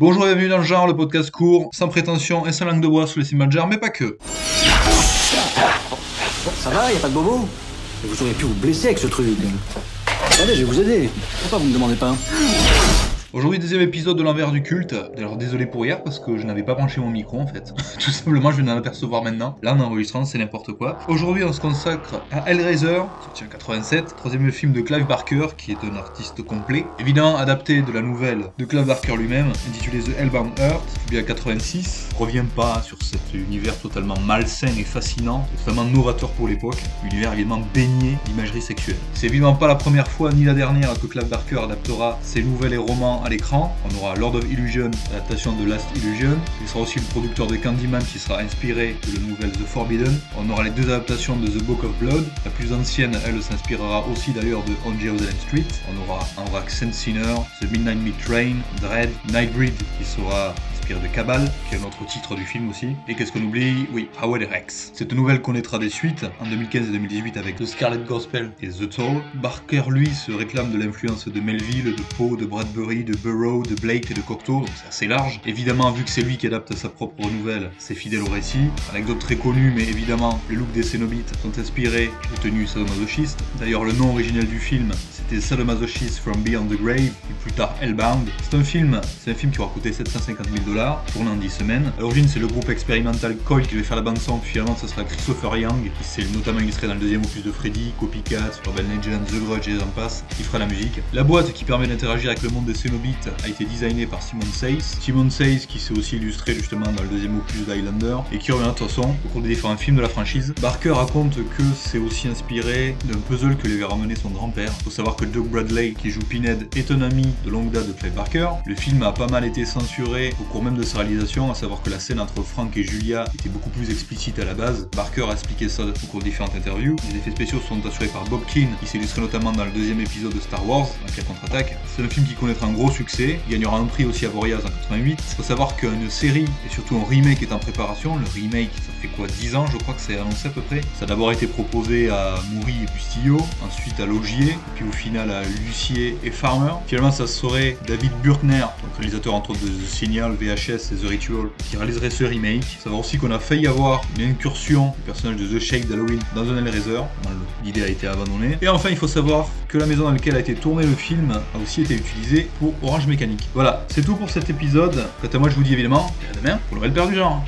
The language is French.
Bonjour et bienvenue dans le genre, le podcast court, sans prétention et sans langue de bois sur les genre, mais pas que. Ça va, y a pas de bobo Vous auriez pu vous blesser avec ce truc. Attendez, je vais vous aider. Pourquoi vous me demandez pas? Aujourd'hui, deuxième épisode de l'envers du culte. Alors désolé pour hier parce que je n'avais pas branché mon micro en fait. Tout simplement, je viens d'en apercevoir maintenant. Là, en enregistrant, c'est n'importe quoi. Aujourd'hui, on se consacre à Hellraiser, sorti en 87, troisième film de Clive Barker, qui est un artiste complet. Évidemment, adapté de la nouvelle de Clive Barker lui-même, intitulé The Hellbound Earth, publié en 86. Je reviens pas sur cet univers totalement malsain et fascinant, totalement novateur pour l'époque. Univers évidemment baigné d'imagerie sexuelle. C'est évidemment pas la première fois ni la dernière que Clive Barker adaptera ses nouvelles et romans à l'écran. On aura Lord of Illusion, adaptation de Last Illusion. Il sera aussi le producteur de Candyman qui sera inspiré de la nouvelle The Forbidden. On aura les deux adaptations de The Book of Blood. La plus ancienne, elle, s'inspirera aussi d'ailleurs de On Jerusalem Street. On aura Anrak Sinner, The Midnight Meat Train, Dread, Nightbreed qui sera de Cabal, qui est notre titre du film aussi. Et qu'est-ce qu'on oublie? Oui, Howard Rex. Cette nouvelle connaîtra des suites en 2015 et 2018 avec The Scarlet Gospel et The Toll. Barker, lui, se réclame de l'influence de Melville, de Poe, de Bradbury, de Burroughs, de Blake et de Cocteau, donc c'est assez large. Évidemment, vu que c'est lui qui adapte sa propre nouvelle, c'est fidèle au récit. Anecdote très connue, mais évidemment, les looks des Cénobites sont inspirés de tenues sadomasochistes. D'ailleurs, le nom originel du film, c'était Sadomasochist from Beyond the Grave, et plus tard Hellbound. C'est un film, c'est un film qui aura coûté 750 000 dollars tourné en 10 semaines. À l'origine, c'est le groupe expérimental Coil qui devait faire la bande-son, puis finalement, ça sera Christopher Young, qui s'est notamment illustré dans le deuxième opus de Freddy, Copycat, Urban Legend, The Grudge et les qui fera la musique. La boîte qui permet d'interagir avec le monde des Cénobites a été designée par Simon Says. Simon Says qui s'est aussi illustré justement dans le deuxième opus d'Highlander et qui revient de toute façon au cours des différents films de la franchise. Barker raconte que c'est aussi inspiré d'un puzzle que lui avait ramené son grand-père. Faut savoir que Doug Bradley, qui joue Pinhead, est un ami de longue date de Clive Barker. Le film a pas mal été censuré au cours de sa réalisation, à savoir que la scène entre Frank et Julia était beaucoup plus explicite à la base. Barker a expliqué ça au cours de différentes interviews. Les effets spéciaux sont assurés par Bob Keane, qui s'est illustré notamment dans le deuxième épisode de Star Wars, la contre-attaque. C'est un film qui connaîtra un gros succès, il gagnera un prix aussi à Boreas en 88. Il faut savoir qu'une série et surtout un remake est en préparation. Le remake, ça fait quoi 10 ans, je crois que c'est annoncé à peu près. Ça a d'abord été proposé à Moury et Bustillo, ensuite à Logier, puis au final à Lucier et Farmer. Finalement, ça serait David Burkner, donc réalisateur entre autres de The Signal, Et The Ritual, qui réaliserait ce remake. Savoir aussi qu'on a failli avoir une incursion du personnage de The Shake d'Halloween dans un Hellraiser. L'idée a été abandonnée. Et enfin, il faut savoir que la maison dans laquelle a été tourné le film a aussi été utilisée pour Orange Mécanique. Voilà, c'est tout pour cet épisode. Quant à moi, je vous dis évidemment, à demain pour le nouvelle paire du genre.